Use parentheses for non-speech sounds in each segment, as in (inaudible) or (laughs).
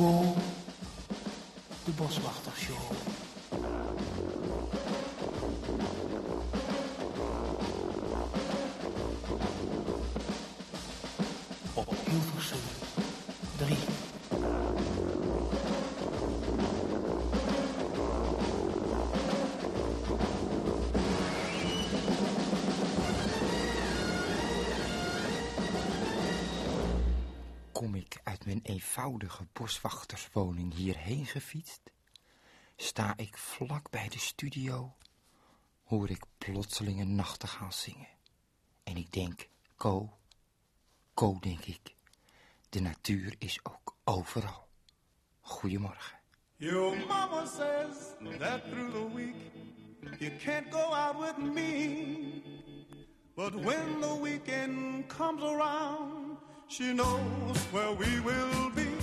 De de boswachtershow. eenvoudige boswachterswoning hierheen gefietst, sta ik vlak bij de studio, hoor ik plotseling een nachtegaal zingen. En ik denk, Ko, Ko denk ik, de natuur is ook overal. Goedemorgen. Your mama says that through the week you can't go out with me. But when the weekend comes around, she knows where we will be.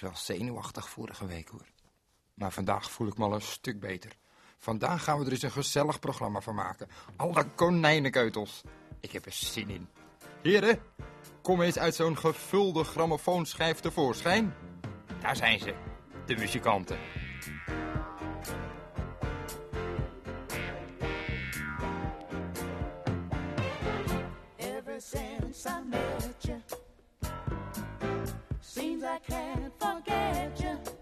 was wel zenuwachtig vorige week hoor. Maar vandaag voel ik me al een stuk beter. Vandaag gaan we er eens een gezellig programma van maken. Alle konijnenkeutels. Ik heb er zin in. Heren, kom eens uit zo'n gevulde grammofoonschijf tevoorschijn. Daar zijn ze, de muzikanten. I can't forget you.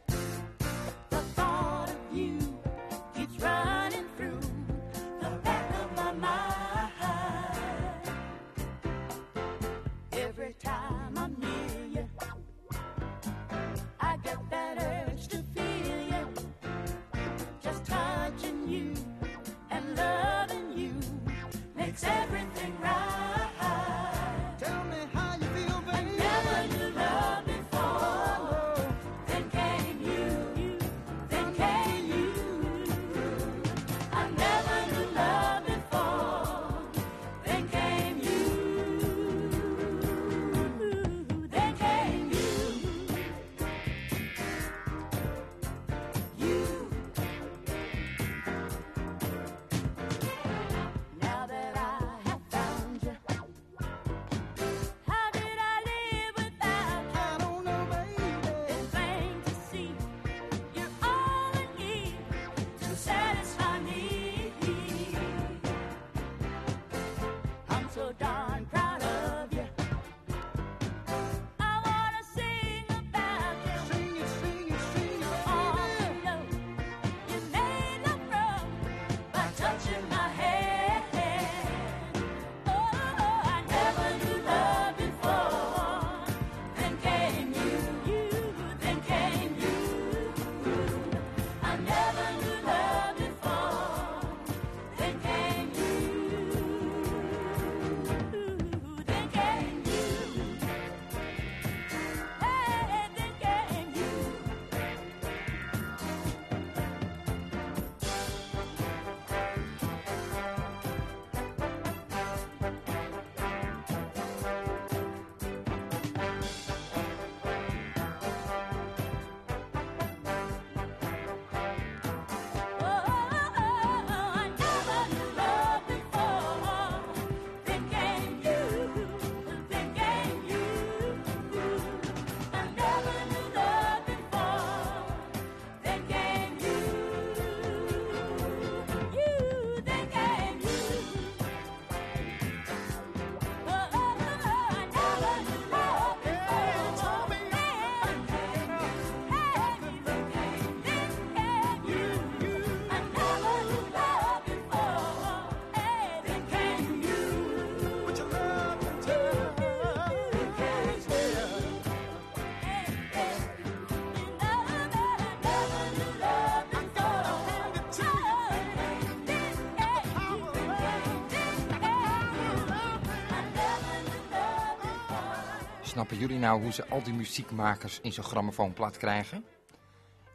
Snappen jullie nou hoe ze al die muziekmakers in zo'n grammofoonplaat krijgen?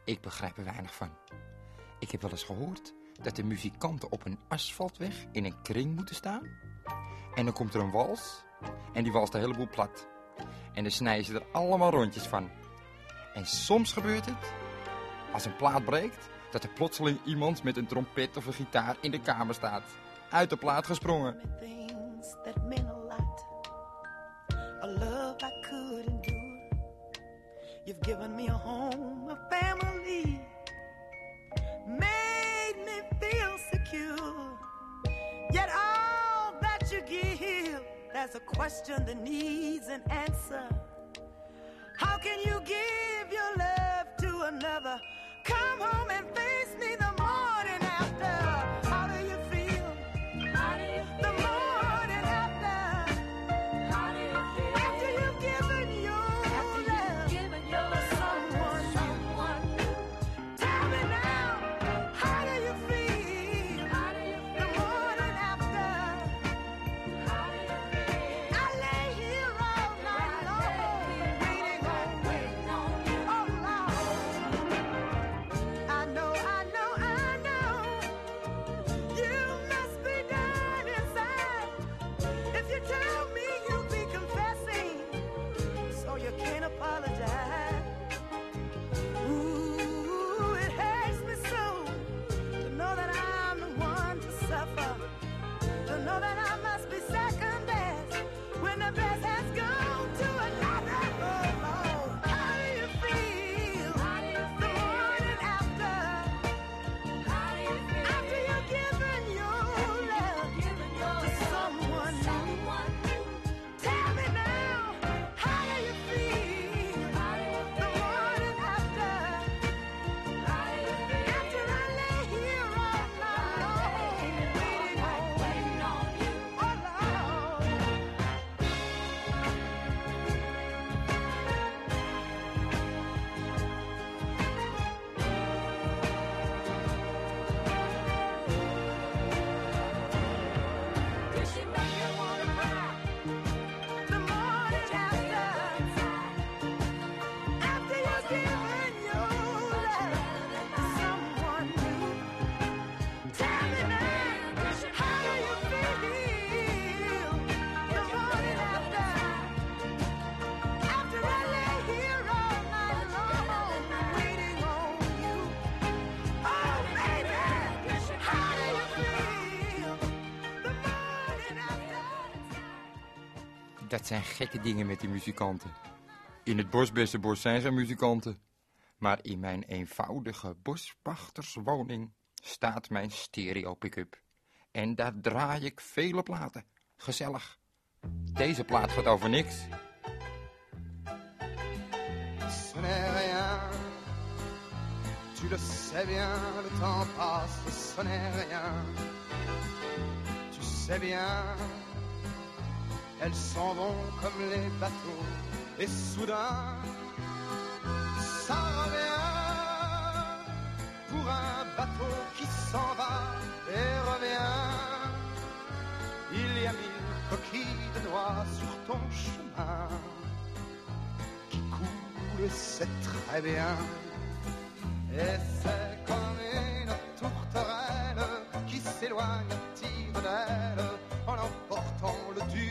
Ik begrijp er weinig van. Ik heb wel eens gehoord dat de muzikanten op een asfaltweg in een kring moeten staan. En dan komt er een wals en die walst de hele boel plat. En dan snijden ze er allemaal rondjes van. En soms gebeurt het, als een plaat breekt, dat er plotseling iemand met een trompet of een gitaar in de kamer staat. Uit de plaat gesprongen. me You've given me a home, a family. Made me feel secure. Yet all that you give, there's a question that needs an answer. How can you give your love to another? Come home and face me the Dat zijn gekke dingen met die muzikanten. In het bosbessenbos zijn ze muzikanten. Maar in mijn eenvoudige bospachterswoning staat mijn stereo pick-up. En daar draai ik vele platen. Gezellig. Deze plaat gaat over niks. ce. Tu le sais bien, le temps passe, sais bien, elles s'en vont comme les bateaux, et soudain, ça revient pour un bateau qui s'en va et revient. Il y a mille coquilles de noix sur ton chemin qui coule, c'est très bien. Et c'est comme une tourterelle qui s'éloigne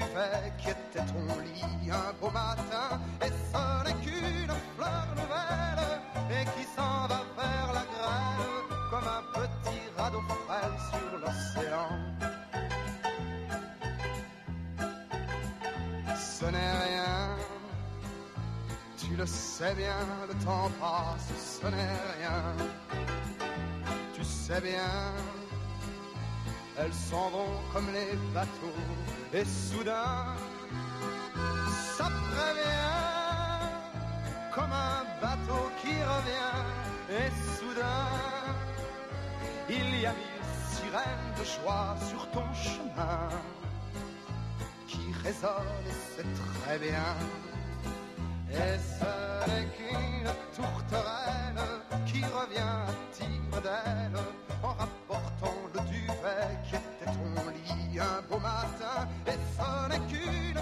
le duvet qui était ton lit un beau matin. Et ce n'est qu'une fleur nouvelle et qui s'en va vers la grêle comme un petit radeau frêle sur l'océan. Ce n'est rien. Tu le sais bien, le temps passe, ce n'est rien. Tu sais bien, elles s'en vont comme les bateaux, et soudain, ça prévient, comme un bateau qui revient, et soudain, il y a mille sirènes de joie sur ton chemin, qui résonnent, et c'est très bien. Et ce n'est qu'une tourterelle qui revient à tire d'aile en rapportant le duvet qui était ton lit un beau matin. Et ce n'est qu'une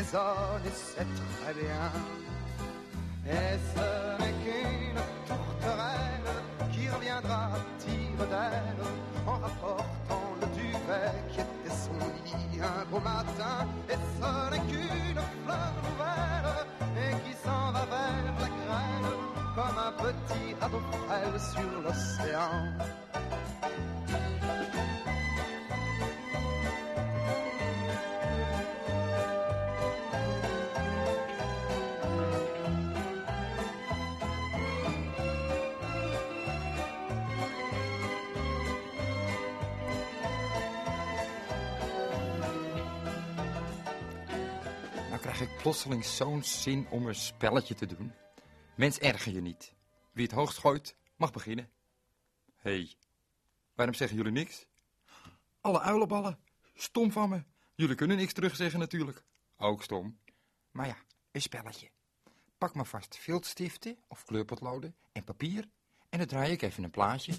résonne et c'est très bien. ik plotseling zo'n zin om een spelletje te doen. Mens erger je niet. Wie het hoogst gooit, mag beginnen. Hé, hey, waarom zeggen jullie niks? Alle uilenballen. Stom van me. Jullie kunnen niks terugzeggen natuurlijk. Ook stom. Maar ja, een spelletje. Pak maar vast viltstiften of kleurpotloden en papier en dan draai ik even een plaatje.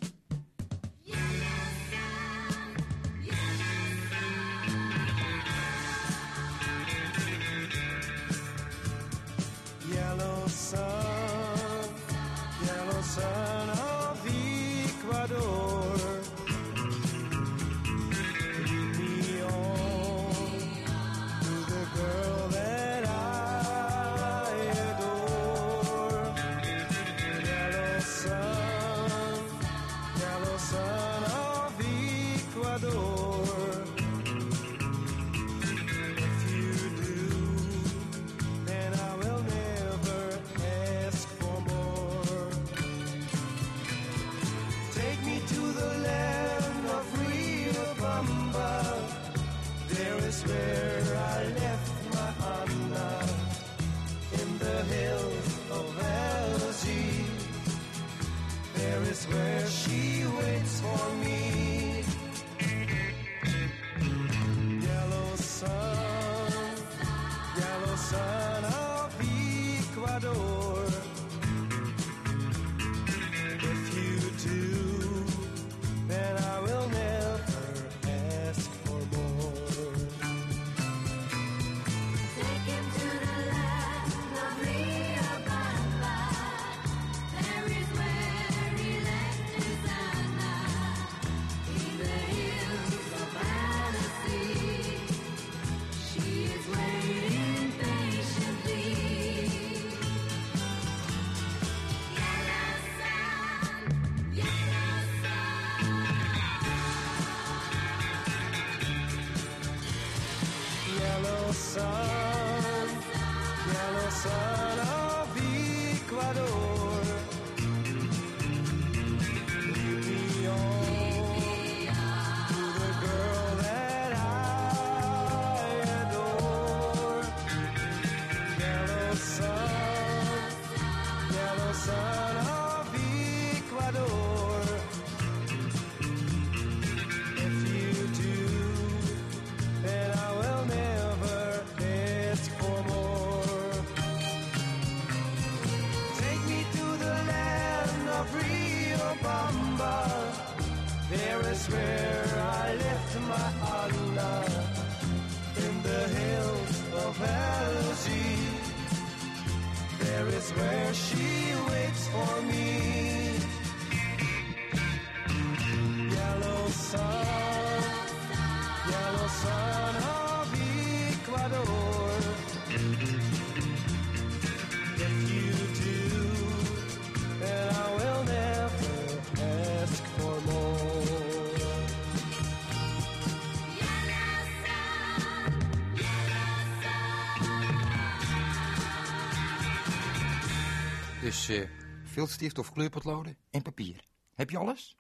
veel stift of kleurpotloden en papier. Heb je alles?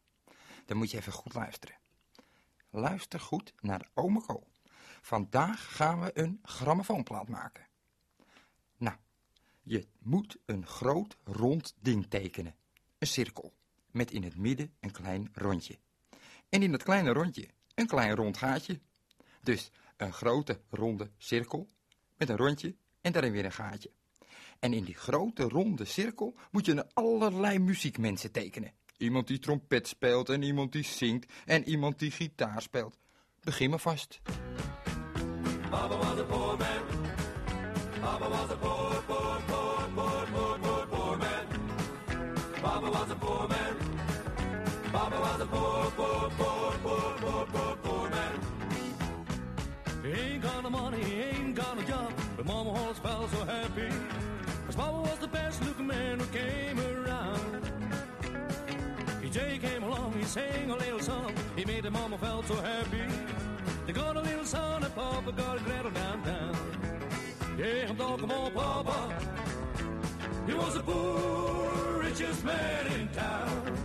Dan moet je even goed luisteren. Luister goed naar Ome Ko. Vandaag gaan we een grammofoonplaat maken. Nou, je moet een groot rond ding tekenen. Een cirkel, met in het midden een klein rondje. En in dat kleine rondje een klein rond gaatje. Dus een grote ronde cirkel met een rondje en daarin weer een gaatje. En in die grote ronde cirkel moet je een allerlei muziekmensen tekenen. Iemand die trompet speelt en iemand die zingt en iemand die gitaar speelt. Begin maar vast. He ain't got money, he ain't got no but Mama always felt so happy. Papa was the best looking man who came around. PJ came along, he sang a little song, he made the Mama felt so happy. They got a little son and Papa got a gretel downtown. Yeah, I'm talking about Papa. He was the poor, richest man in town.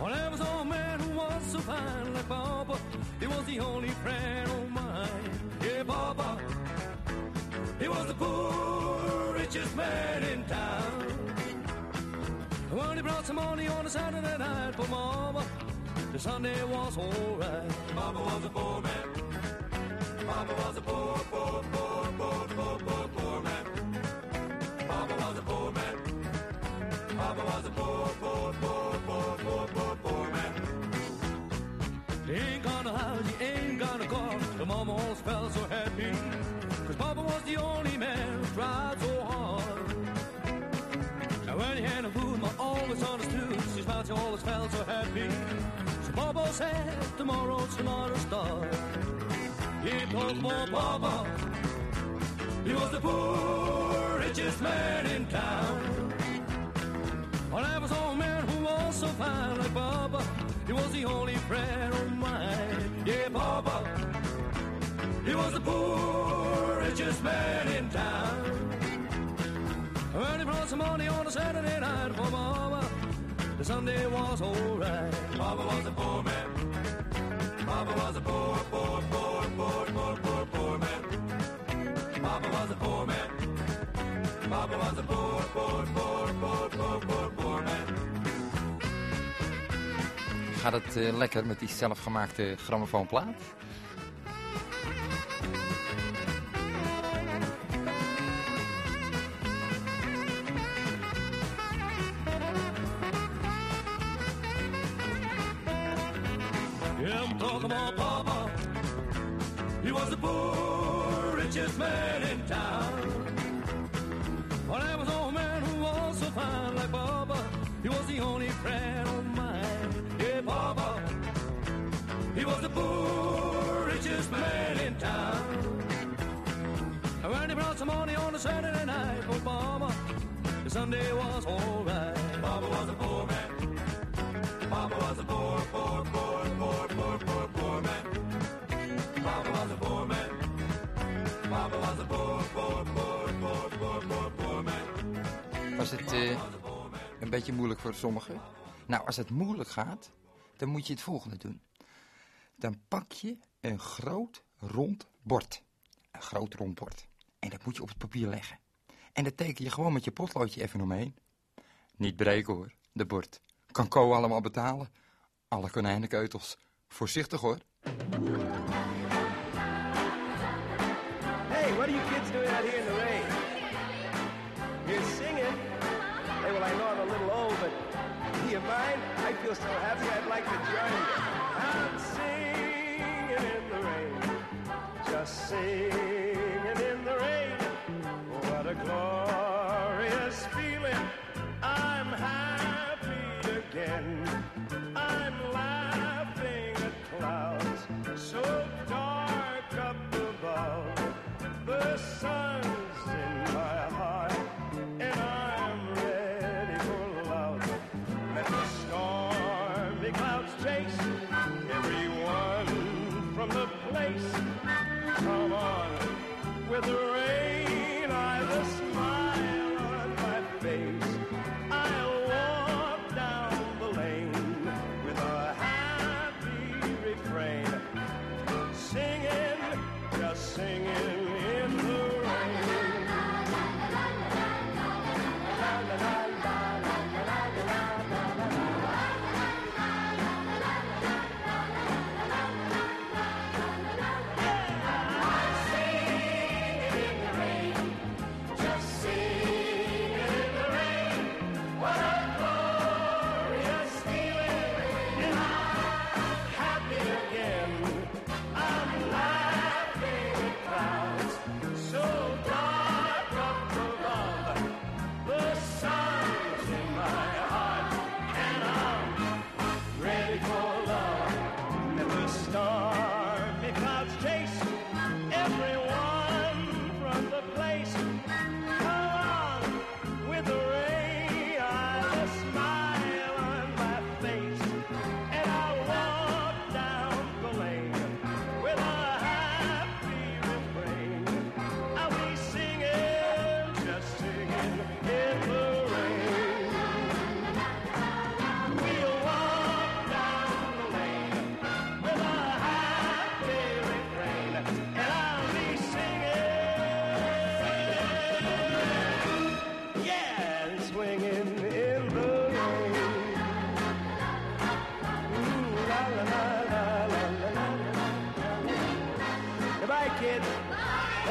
Well, there was old man who was so fine like Papa. He was the only friend of mine. Yeah, Papa. He was the poor, richest man in town. When he brought some money on a Saturday night for Mama, the Sunday was alright. Papa was a poor man. Papa was a poor, poor, poor, poor, poor, poor, poor man. Papa was a poor man. Papa was a poor, poor, poor, poor, poor, poor, poor man. He ain't got a house, he ain't got a car. The mama always felt so happy. Cause Papa was the only man who tried so Ma always understood. His mouth always felt so happy. So Papa said, tomorrow's another. He told more Papa. He was the poor, richest man in town. Well, there was old man who was so fine like Papa. He was the only friend of mine. Yeah, Papa. He was the poor, richest man. He brought some money on a Saturday night for Mama, the Sunday was alright. Papa was a poor man. Papa was a poor, poor, poor, poor, poor, poor, poor man. Papa was a poor man. Papa was a poor, poor, poor, poor, poor, poor, poor man. Gaat het eh, lekker met die zelfgemaakte grammofoonplaat? Sommigen? Nou, als het moeilijk gaat, dan moet je het volgende doen. Dan pak je een groot rond bord. Een groot rond bord. En dat moet je op het papier leggen. En dat teken je gewoon met je potloodje even omheen. Niet breken hoor, de bord. Kan Co allemaal betalen. Alle konijnenkeutels. Voorzichtig hoor. Hey, what are you kids doing out here in the rain? You mind? I feel so happy I'd like to join you. I'm singing in the rain, just singing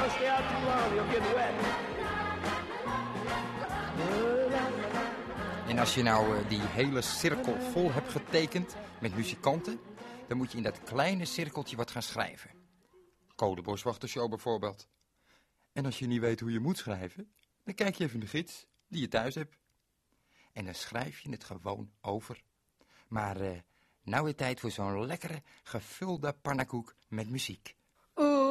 Wet. En als je nou eh, die hele cirkel vol hebt getekend met muzikanten, dan moet je in dat kleine cirkeltje wat gaan schrijven. Code Boswachtershow bijvoorbeeld. En als je niet weet hoe je moet schrijven, dan kijk je even in de gids die je thuis hebt. En dan schrijf je het gewoon over. Maar eh nou weer tijd voor zo'n lekkere gevulde pannakoek met muziek. Oeh.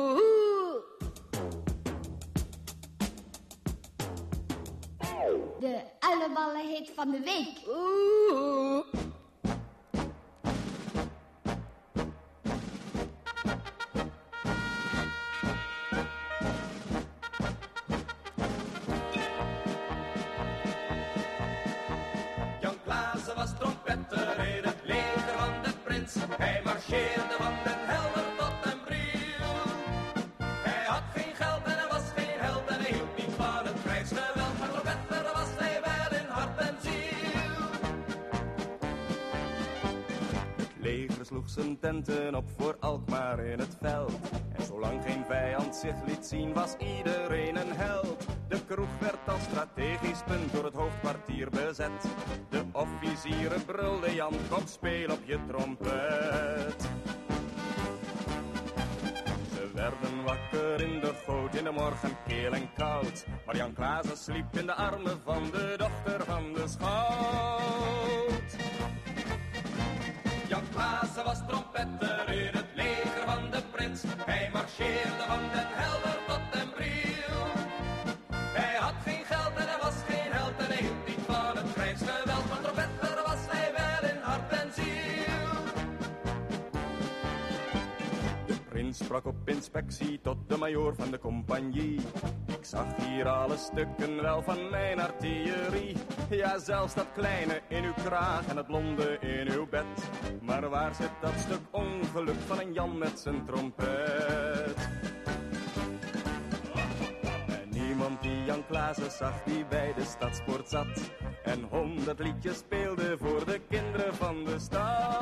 De alleballe hit van de week. Zijn tenten op voor Alkmaar in het veld. En zolang geen vijand zich liet zien, was iedereen een held. De kroeg werd als strategisch punt door het hoofdkwartier bezet. De officieren brulden Jan, kom speel op je trompet. Ze werden wakker in de goot in de morgen keel en koud. Maar Jan Klaassen sliep in de armen van de dochter sprak op inspectie tot de majoor van de compagnie. Ik zag hier alle stukken wel van mijn artillerie. Ja, zelfs dat kleine in uw kraag en het blonde in uw bed. Maar waar zit dat stuk ongeluk van een Jan met zijn trompet? En niemand die Jan Klaassen zag die bij de stadspoort zat. En honderd liedjes speelde voor de kinderen van de stad.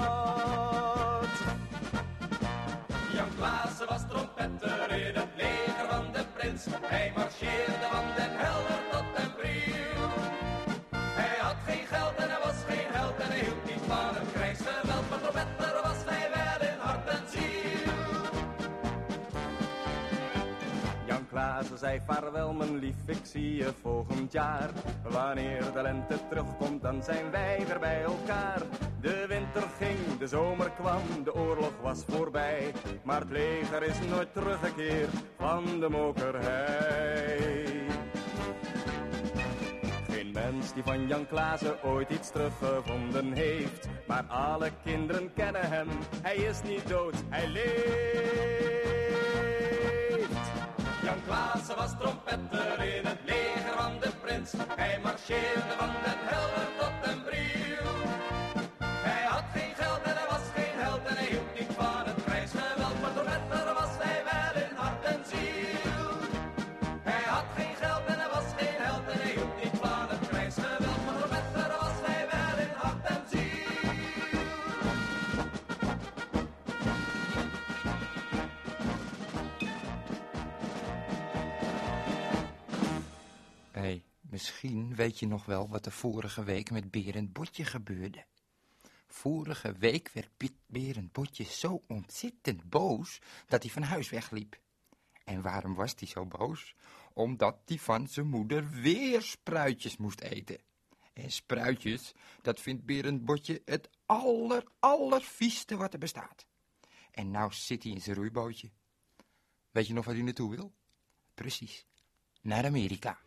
Zei vaarwel mijn lief, ik zie je volgend jaar. Wanneer de lente terugkomt, dan zijn wij weer bij elkaar. De winter ging, de zomer kwam, de oorlog was voorbij. Maar het leger is nooit teruggekeerd van de mokerhei. Geen mens die van Jan Klaassen ooit iets teruggevonden heeft. Maar alle kinderen kennen hem, hij is niet dood, hij leeft. Klaassen was trompetter in het leger van de prins. Hij marcheerde van den misschien weet je nog wel wat er vorige week met Berend Botje gebeurde. Vorige week werd Piet Berend Botje zo ontzettend boos dat hij van huis wegliep. En waarom was hij zo boos? Omdat hij van zijn moeder weer spruitjes moest eten. En spruitjes, dat vindt Berend Botje het aller, allervieste wat er bestaat. En nou zit hij in zijn roeibootje. Weet je nog waar hij naartoe wil? Precies, naar Amerika.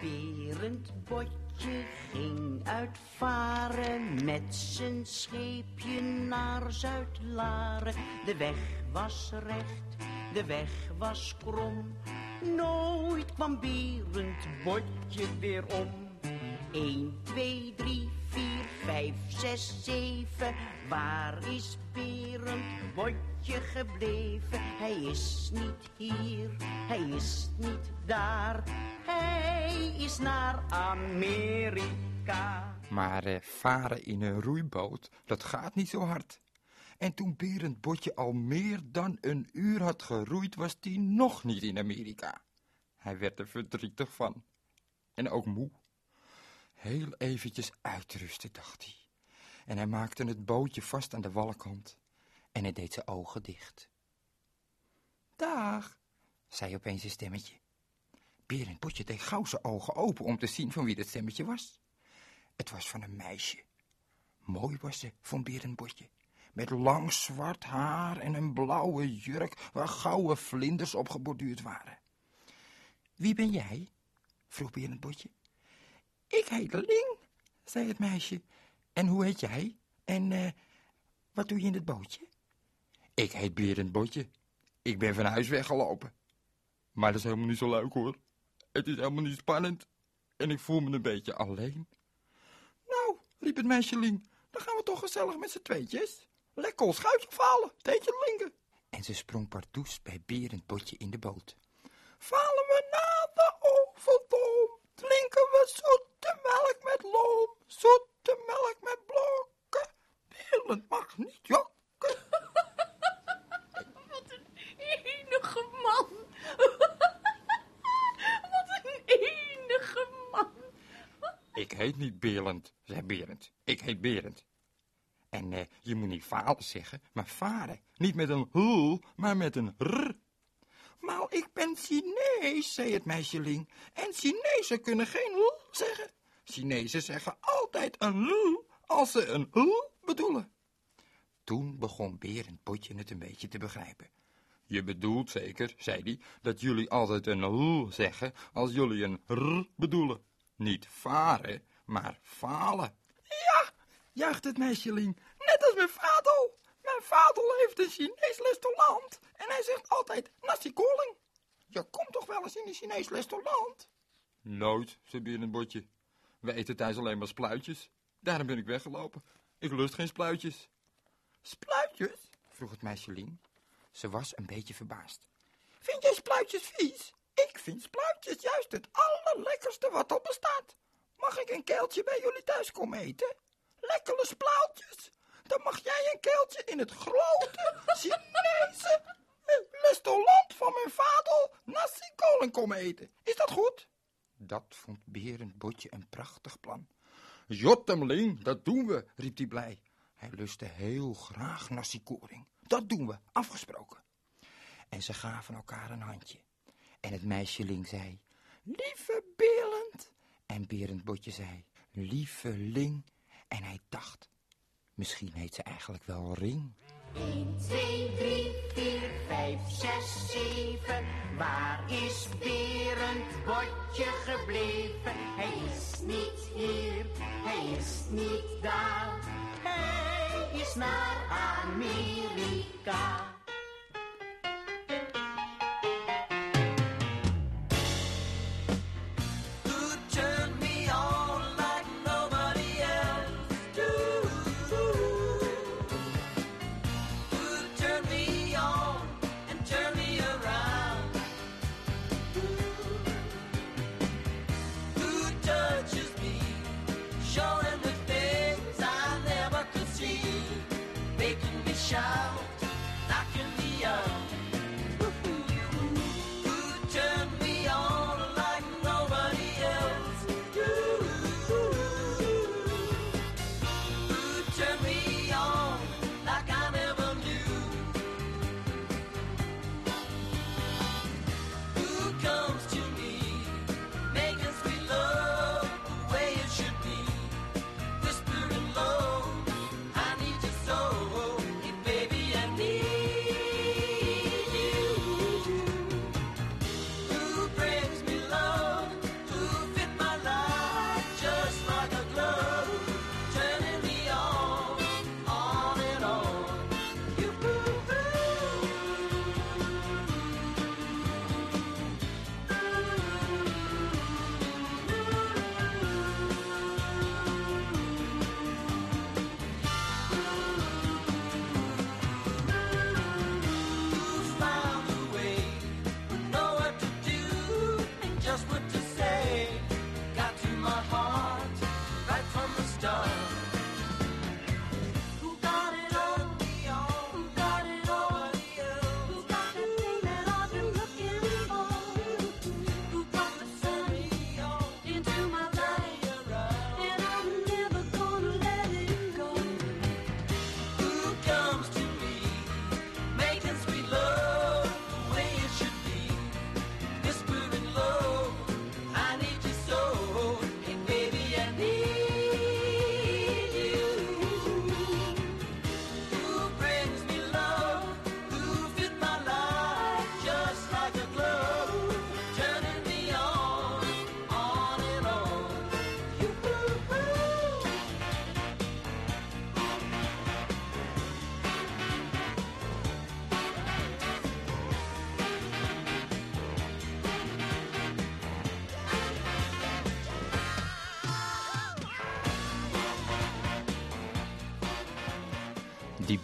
Berend Botje ging uitvaren met zijn scheepje naar Zuid-Laren. De weg was recht, de weg was krom. Nooit kwam Berend Botje weer om. 1, 2, 3, 4, 5, 6, 7. Waar is Berend Botje gebleven? Hij is niet hier, hij is niet daar. Hij is naar Amerika. Maar eh, varen in een roeiboot, dat gaat niet zo hard. En toen Berend Botje al meer dan een uur had geroeid, was hij nog niet in Amerika. Hij werd er verdrietig van. En ook moe. Heel eventjes uitrusten, dacht hij. En hij maakte het bootje vast aan de walkant. En hij deed zijn ogen dicht. Dag, zei opeens een stemmetje. Berend Botje deed gauw zijn ogen open om te zien van wie dat stemmetje was. Het was van een meisje. Mooi was ze, vond Berend Botje. Met lang zwart haar en een blauwe jurk waar gouden vlinders op geborduurd waren. Wie ben jij? vroeg Berend Botje. Ik heet Ling, zei het meisje. En hoe heet jij? En eh, wat doe je in het bootje? Ik heet Berend Botje. Ik ben van huis weggelopen. Maar dat is helemaal niet zo leuk hoor. Het is helemaal niet spannend. En ik voel me een beetje alleen. Nou, riep het meisje dan gaan we toch gezellig met z'n tweetjes. Lekker ons schuitje valen, teentje linken. En ze sprong pardoes bij Berend Botje in de boot. Valen we naar de overtoom, drinken we zoete melk met loom, zoete melk met blokken. Berend mag niet jokken. Wat een enige man. (laughs) Wat een enige man. Ik heet niet Berend, zei Berend. Ik heet Berend. En eh, je moet niet falen zeggen, maar varen. Niet met een hul, maar met een r. Maar ik ben Chinees, zei het meisje Ling. En Chinezen kunnen geen hul zeggen. Chinezen zeggen altijd een hul als ze een hul bedoelen. Toen begon Berend Potje het een beetje te begrijpen. Je bedoelt zeker, zei hij, dat jullie altijd een hul zeggen als jullie een r bedoelen. Niet varen, maar falen. Ja, juicht het meisje Lien, net als mijn vader. Mijn vader heeft een Chinees restaurant en hij zegt altijd nasi koling. Je komt toch wel eens in een Chinees restaurant? Nooit, zei Berend Botje. We eten thuis alleen maar spluitjes. Daarom ben ik weggelopen. Ik lust geen spluitjes. Spluitjes? vroeg het meisje Lien. Ze was een beetje verbaasd. Vind jij spluitjes vies? Ik vind spluitjes juist het allerlekkerste wat er bestaat. Mag ik een keeltje bij jullie thuis komen eten? Lekkere spluitjes. Dan mag jij een keeltje in het grote Chinese restaurant van mijn vader nasi kolen komen eten. Is dat goed? Dat vond Berend Botje een prachtig plan. Jottemling, dat doen we, riep hij blij. Hij lustte heel graag nasi koring. Dat doen we, afgesproken. En ze gaven elkaar een handje. En het meisje Ling zei, lieve Berend. En Berend Botje zei, lieve Ling. En hij dacht, misschien heet ze eigenlijk wel Ring. 1, 2, 3, 4, 5, 6, 7. Waar is Berend Botje gebleven? Hij is niet hier, hij is niet daar. Hij is naar Amerika.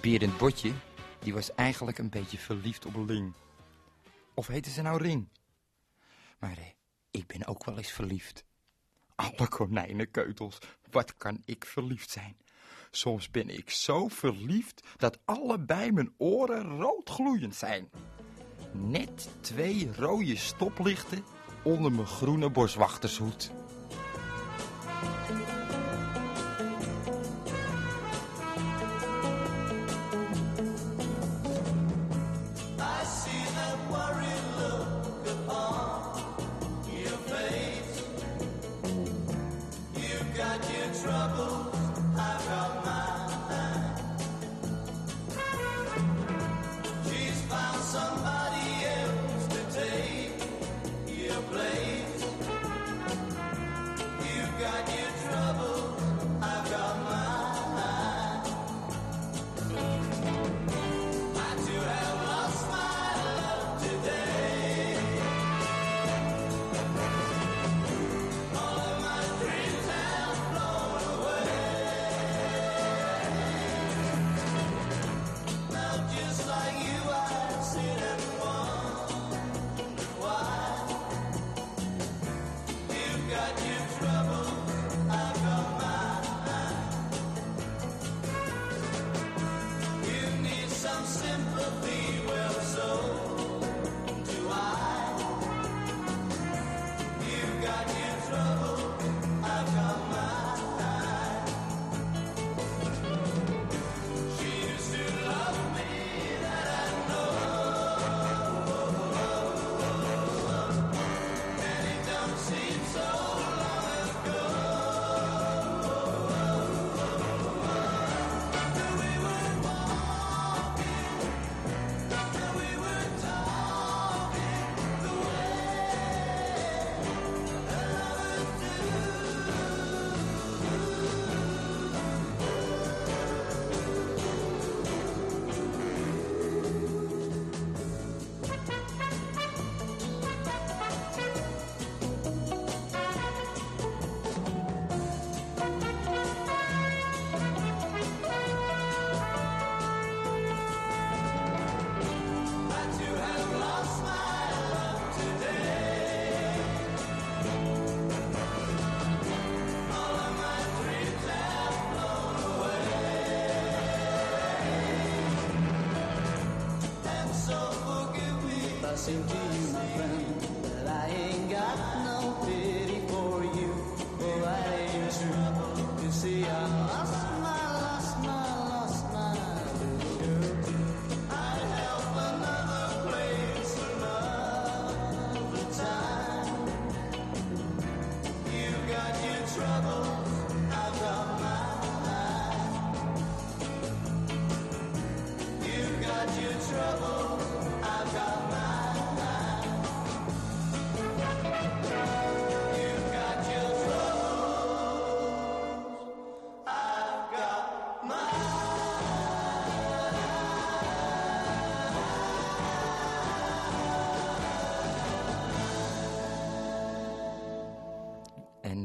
Berend Botje, die was eigenlijk een beetje verliefd op Ling. Of heette ze nou Ring? Maar eh, ik ben ook wel eens verliefd. Alle konijnenkeutels, wat kan ik verliefd zijn? Soms ben ik zo verliefd dat allebei mijn oren roodgloeiend zijn. Net twee rode stoplichten onder mijn groene boswachtershoed.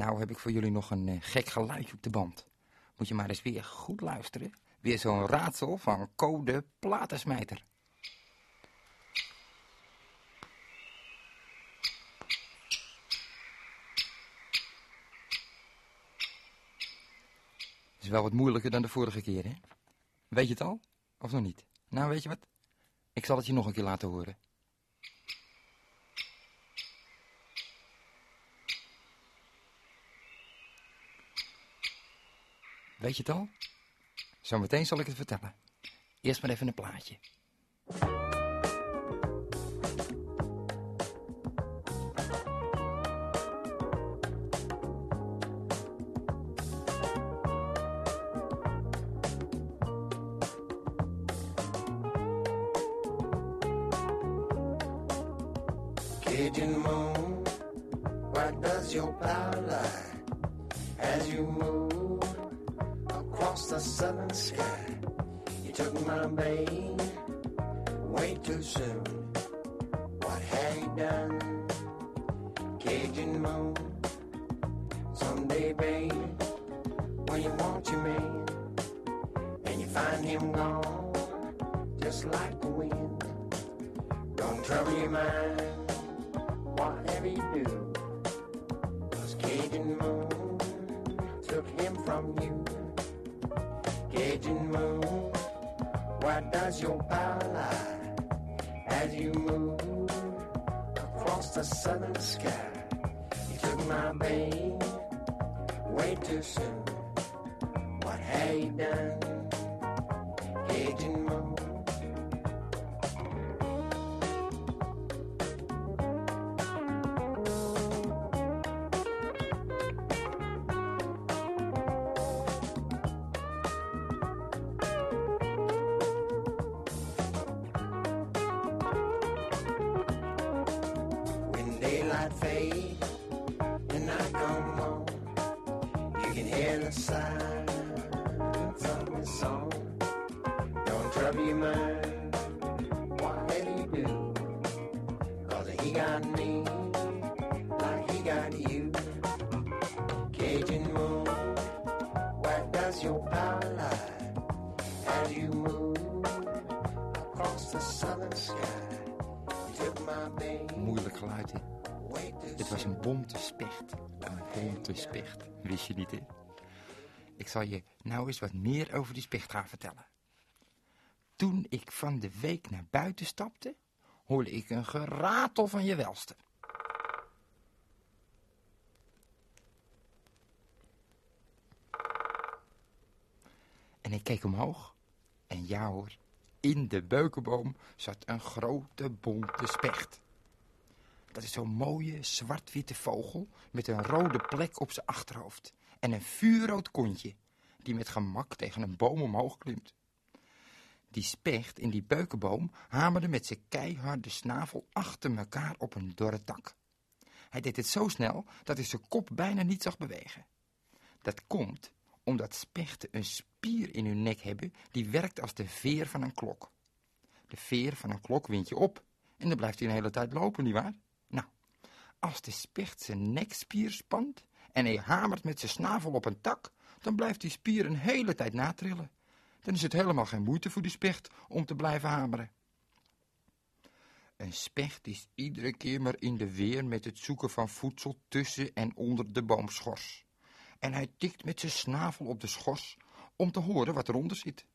Nou heb ik voor jullie nog een eh, gek geluidje op de band. Moet je maar eens weer goed luisteren. Weer zo'n raadsel van Code Platensmijter. is wel wat moeilijker dan de vorige keer, hè? Weet je het al? Of nog niet? Nou, weet je wat? Ik zal het je nog een keer laten horen. Weet je het al? Zometeen zal ik het vertellen. Eerst maar even een plaatje. Cajun moon, what does your power lie as you move across the southern sky. You took my vein way too soon. What had you done? Cajun moon, Someday, babe, when you want your man, and you find him gone, just like the wind, don't trouble your mind. Does your power lie as you move across the southern sky? You took my babe way too soon. When daylight bonte specht. Een bonte specht. Wist je niet, hè? Ik zal je nou eens wat meer over die specht gaan vertellen. Toen ik van de week naar buiten stapte, hoorde ik een geratel van je welste. En ik keek omhoog. En ja hoor, in de beukenboom zat een grote bonte specht. Dat is zo'n mooie zwart-witte vogel met een rode plek op zijn achterhoofd. En een vuurrood kontje die met gemak tegen een boom omhoog klimt. Die specht in die beukenboom hamerde met zijn keiharde snavel achter elkaar op een dorre tak. Hij deed het zo snel dat hij zijn kop bijna niet zag bewegen. Dat komt omdat spechten een spier in hun nek hebben die werkt als de veer van een klok. De veer van een klok wint je op en dan blijft hij een hele tijd lopen, nietwaar? Als de specht zijn nekspier spant en hij hamert met zijn snavel op een tak, dan blijft die spier een hele tijd natrillen. Dan is het helemaal geen moeite voor die specht om te blijven hameren. Een specht is iedere keer maar in de weer met het zoeken van voedsel tussen en onder de boomschors. En hij tikt met zijn snavel op de schors om te horen wat eronder zit.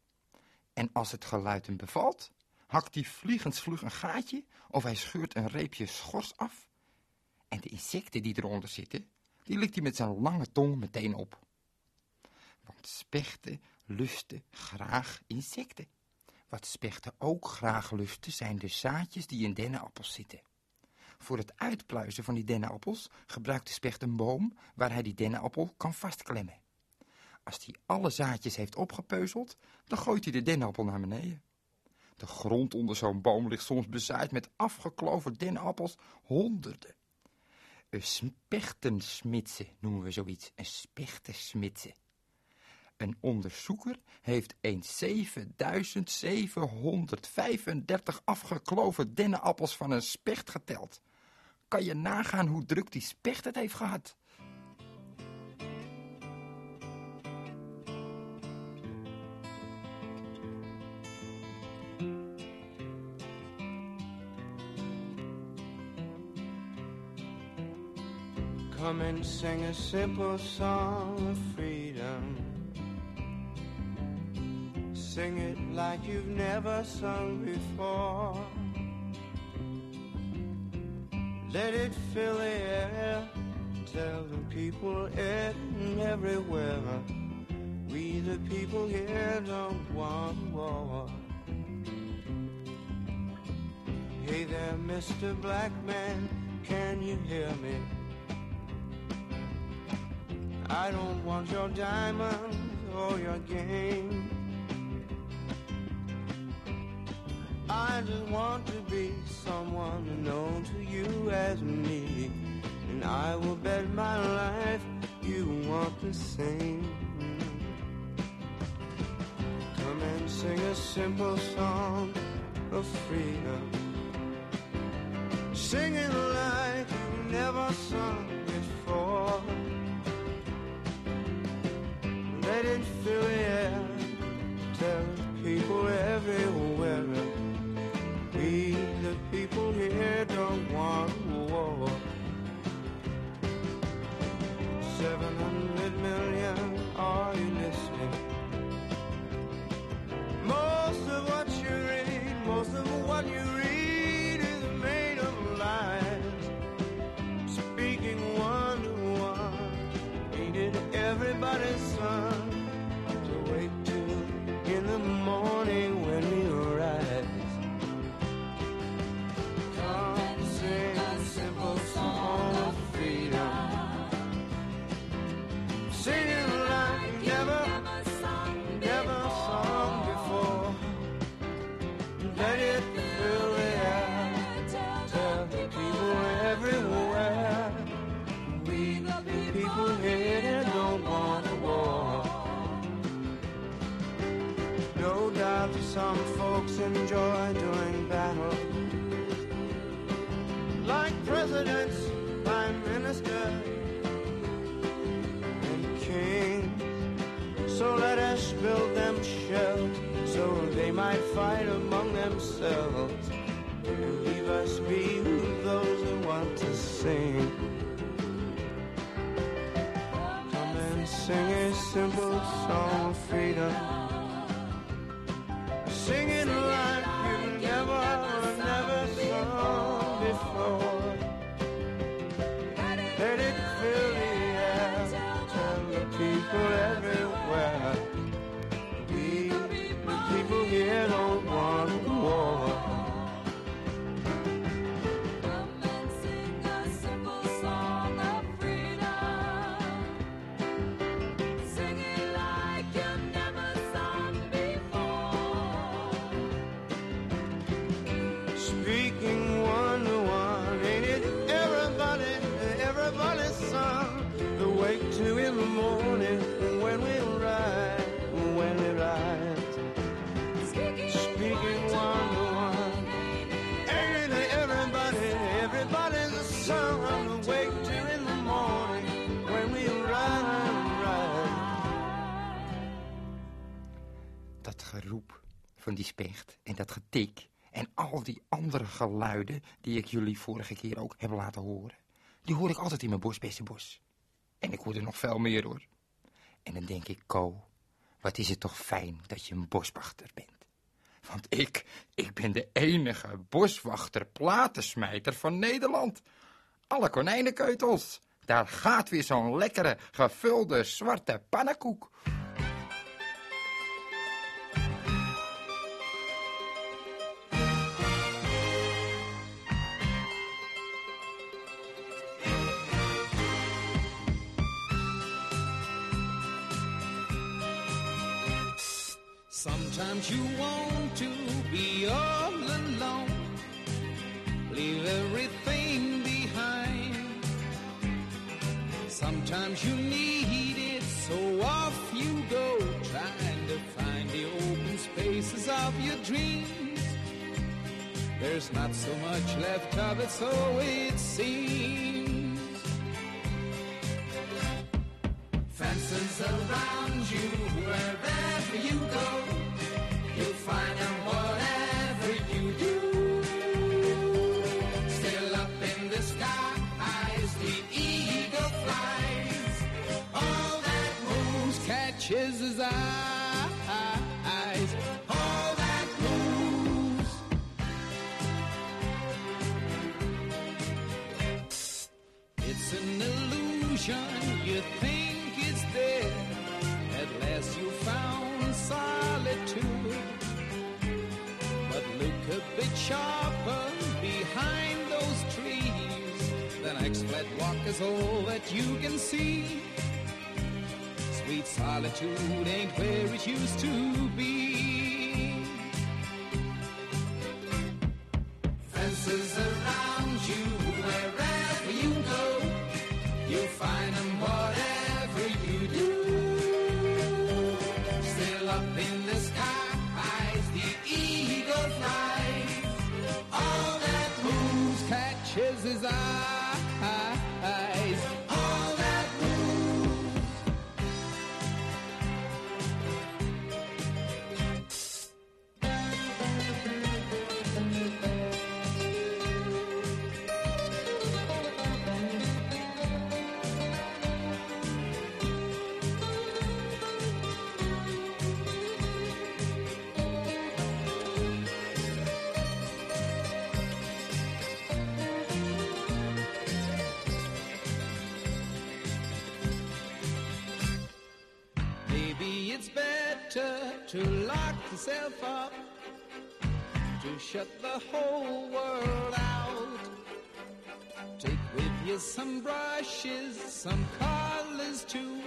En als het geluid hem bevalt, hakt hij vliegensvlug een gaatje of hij scheurt een reepje schors af. En de insecten die eronder zitten, die likt hij met zijn lange tong meteen op. Want spechten lusten graag insecten. Wat spechten ook graag lusten zijn de zaadjes die in dennenappels zitten. Voor het uitpluizen van die dennenappels gebruikt de specht een boom waar hij die dennenappel kan vastklemmen. Als hij alle zaadjes heeft opgepeuzeld, dan gooit hij de dennenappel naar beneden. De grond onder zo'n boom ligt soms bezaaid met afgekloven dennenappels, honderden. Een spechtensmitse noemen we zoiets, een spechtensmitse. Een onderzoeker heeft eens 7735 afgekloven dennenappels van een specht geteld. Kan je nagaan hoe druk die specht het heeft gehad? Sing a simple song of freedom. Sing it like you've never sung before. Let it fill the air. Tell the people in everywhere. We the people here don't want war. Hey there, Mr. Black Man, can you hear me? I don't want your diamonds or your game. I just want to be someone known to you as me. And I will bet my life you want the same. Come and sing a simple song of freedom. Sing it like you've never sung before. Let it fill the air, telling people everywhere. Enjoy doing battle. Like presidents, prime ministers, and kings. So let us build them shells so they might fight among themselves. And leave us be with those who want to sing. Come and sing a simple song of freedom. Van die specht en dat getik en al die andere geluiden die ik jullie vorige keer ook heb laten horen, die hoor ik altijd in mijn bos, beste bos. En ik hoor er nog veel meer hoor. En dan denk ik, Ko, wat is het toch fijn dat je een boswachter bent. Want ik, ik ben de enige boswachter platensmijter van Nederland. Alle konijnenkeutels. Daar gaat weer zo'n lekkere, gevulde zwarte pannenkoek. Sometimes you want to be all alone, leave everything behind. Sometimes you need it, so off you go, trying to find the open spaces of your dreams. There's not so much left of it, so it seems. Fences around you wherever you is all that you can see. Sweet solitude ain't where it used to be. To lock yourself up, to shut the whole world out. Take with you some brushes, some colors too.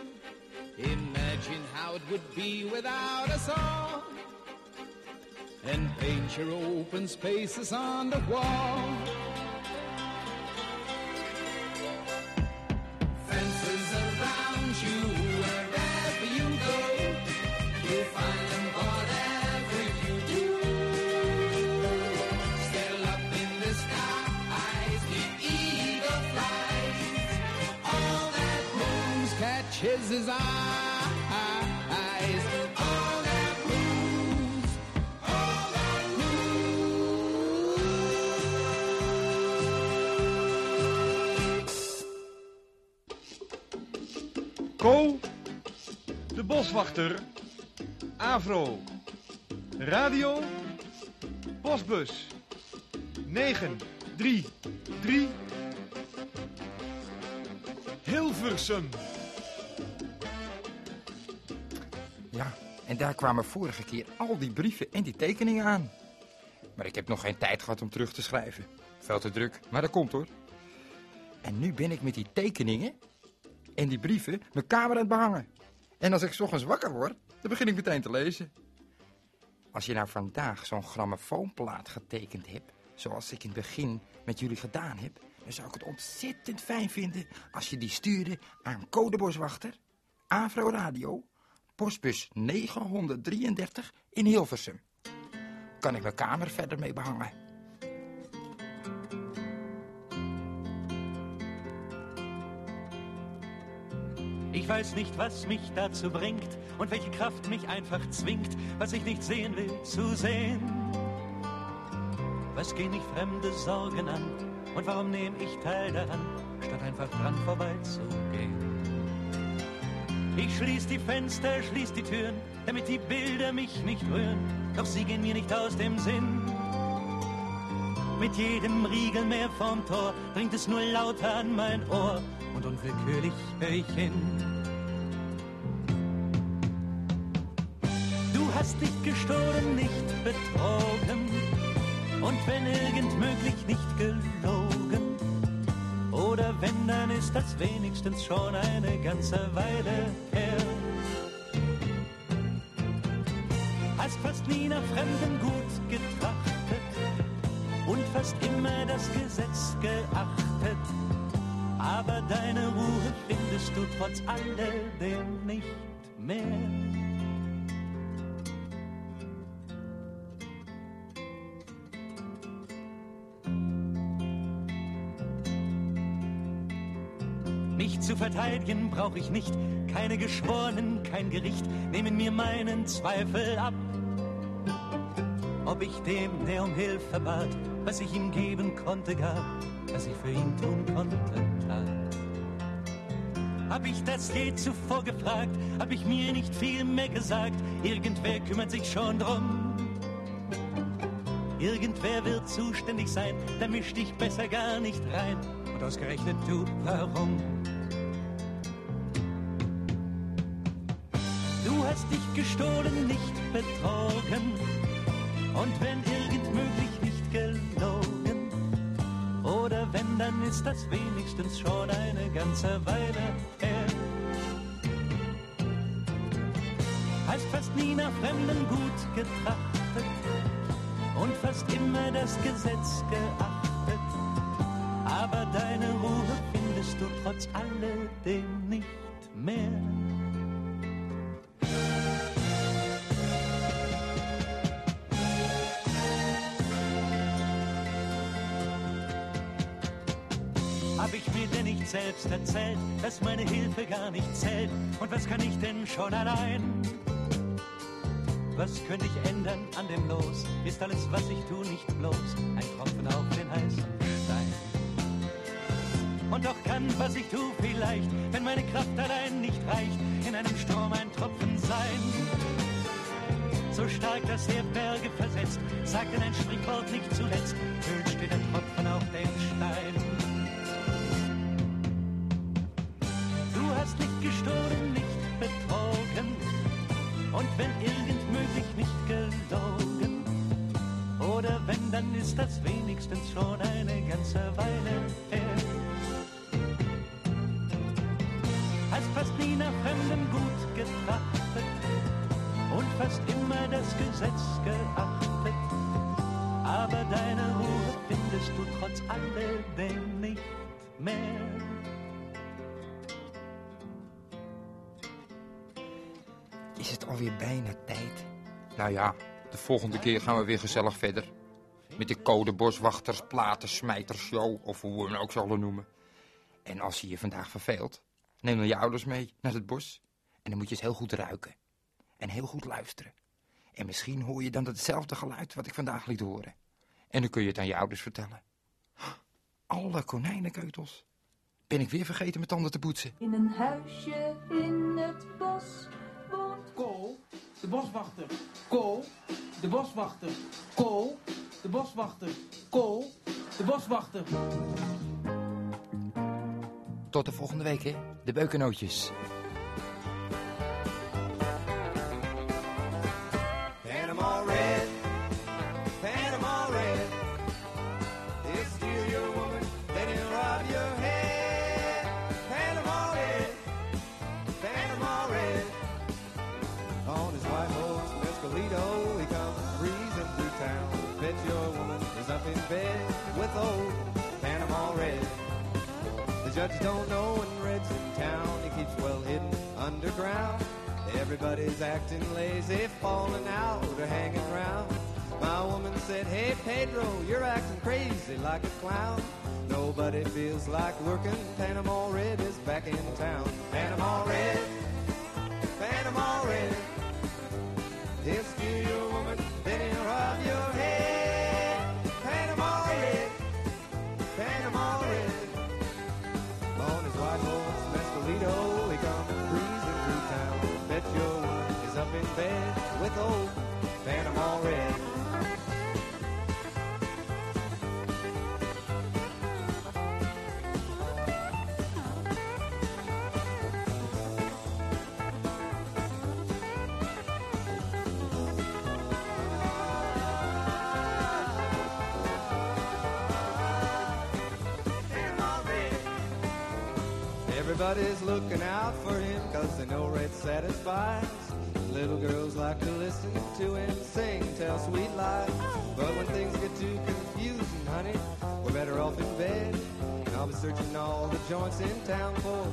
Imagine how it would be without us all. And paint your open spaces on the wall. His. All all de boswachter, Avro, radio, postbus, 933, Hilversum. Ja, en daar kwamen vorige keer al die brieven en die tekeningen aan. Maar ik heb nog geen tijd gehad om terug te schrijven. Veel te druk, maar dat komt hoor. En nu ben ik met die tekeningen en die brieven mijn kamer aan het behangen. En als ik 's ochtends wakker word, dan begin ik meteen te lezen. Als je nou vandaag zo'n grammofoonplaat getekend hebt, zoals ik in het begin met jullie gedaan heb, dan zou ik het ontzettend fijn vinden als je die stuurde aan Codeboswachter, Avro Radio, postbus 933 in Hilversum. Kan ik mijn kamer verder mee behangen? Ich weiß nicht, was mich dazu bringt und welche Kraft mich einfach zwingt, was ich nicht sehen will, zu sehen. Was gehen mich fremde Sorgen an und warum nehme ich teil daran, statt einfach dran vorbeizugehen? Ich schließ die Fenster, schließ die Türen, damit die Bilder mich nicht rühren, doch sie gehen mir nicht aus dem Sinn. Mit jedem Riegel mehr vom Tor dringt es nur lauter an mein Ohr und unwillkürlich hör ich hin. Du hast nicht gestohlen, nicht betrogen und wenn irgend möglich nicht gelogen. Wenn, dann ist das wenigstens schon eine ganze Weile her. Hast fast nie nach fremdem Gut getrachtet und fast immer das Gesetz geachtet. Aber deine Ruhe findest du trotz alledem nicht mehr. Verteidigen brauch ich nicht, keine Geschworenen, kein Gericht nehmen mir meinen Zweifel ab. Ob ich dem, der um Hilfe bat, was ich ihm geben konnte, gab, was ich für ihn tun konnte, tat. Hab ich das je zuvor gefragt, hab ich mir nicht viel mehr gesagt, irgendwer kümmert sich schon drum. Irgendwer wird zuständig sein, da misch dich besser gar nicht rein. Und ausgerechnet du, warum? Dich gestohlen, nicht betrogen. Und wenn irgend möglich nicht gelogen. Oder wenn, dann ist das wenigstens schon eine ganze Weile her. Hast fast nie nach fremdem Gut getrachtet und fast immer das Gesetz geachtet. Hilfe gar nicht zählt? Und was kann ich denn schon allein? Was könnte ich ändern an dem Los? Ist alles, was ich tu, nicht bloß ein Tropfen auf den heißen Stein? Und doch kann, was ich tu, vielleicht, wenn meine Kraft allein nicht reicht, in einem Strom ein Tropfen sein. So stark, dass er Berge versetzt, sagt denn ein Sprichwort nicht zuletzt, höhlt steht ein Tropfen auf den Stein. Wenn irgend möglich nicht gelogen. Oder wenn, dann ist das wenigstens schon eine ganze Weile her. Hast fast nie nach fremdem Gut getrachtet und fast immer das Gesetz geachtet. Aber deine Ruhe findest du trotz alledem nicht mehr. Is het alweer bijna tijd? Nou ja, de volgende keer gaan we weer gezellig verder. Met de codeboswachters, platensmijters show, of hoe we hem ook zullen noemen. En als je je vandaag verveelt, Neem dan je ouders mee naar het bos. En dan moet je eens heel goed ruiken. En heel goed luisteren. En misschien hoor je dan hetzelfde geluid wat ik vandaag liet horen. En dan kun je het aan je ouders vertellen. Alle konijnenkeutels. Ben ik weer vergeten mijn tanden te poetsen. In een huisje in het bos de boswachter. Kool, de boswachter. Kool, de boswachter. Kool, de boswachter. Tot de volgende week, hè? De beukennootjes. Bed with old Panama Red. The judge don't know when Red's in town. He keeps well hidden underground. Everybody's acting lazy, falling out or hanging around. My woman said, Hey Pedro, you're acting crazy like a clown. Nobody feels like working. Panama Red is back in town. Panama Everybody's looking out for him cause they know Red satisfies. Little girls like to listen to him sing, tell sweet lies. But when things get too confusing, honey, we're better off in bed. And I'll be searching all the joints in town for